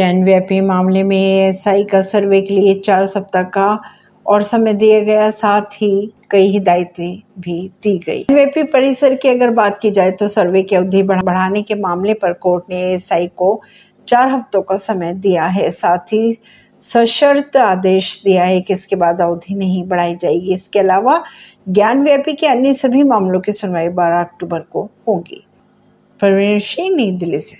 व्यापी मामले में एएसआई का सर्वे के लिए चार सप्ताह का और समय दिया गया, साथ ही कई हिदायतें भी दी गई। एनवीपी परिसर की अगर बात की जाए तो सर्वे की अवधि बढ़ाने के मामले पर कोर्ट ने एएसआई को चार हफ्तों का समय दिया है। साथ ही सशर्त आदेश दिया है कि इसके बाद अवधि नहीं बढ़ाई जाएगी। इसके अलावा ज्ञान व्यापी के अन्य सभी मामलों की सुनवाई 12 अक्टूबर को होगी। परवीन सिंह, नई दिल्ली से।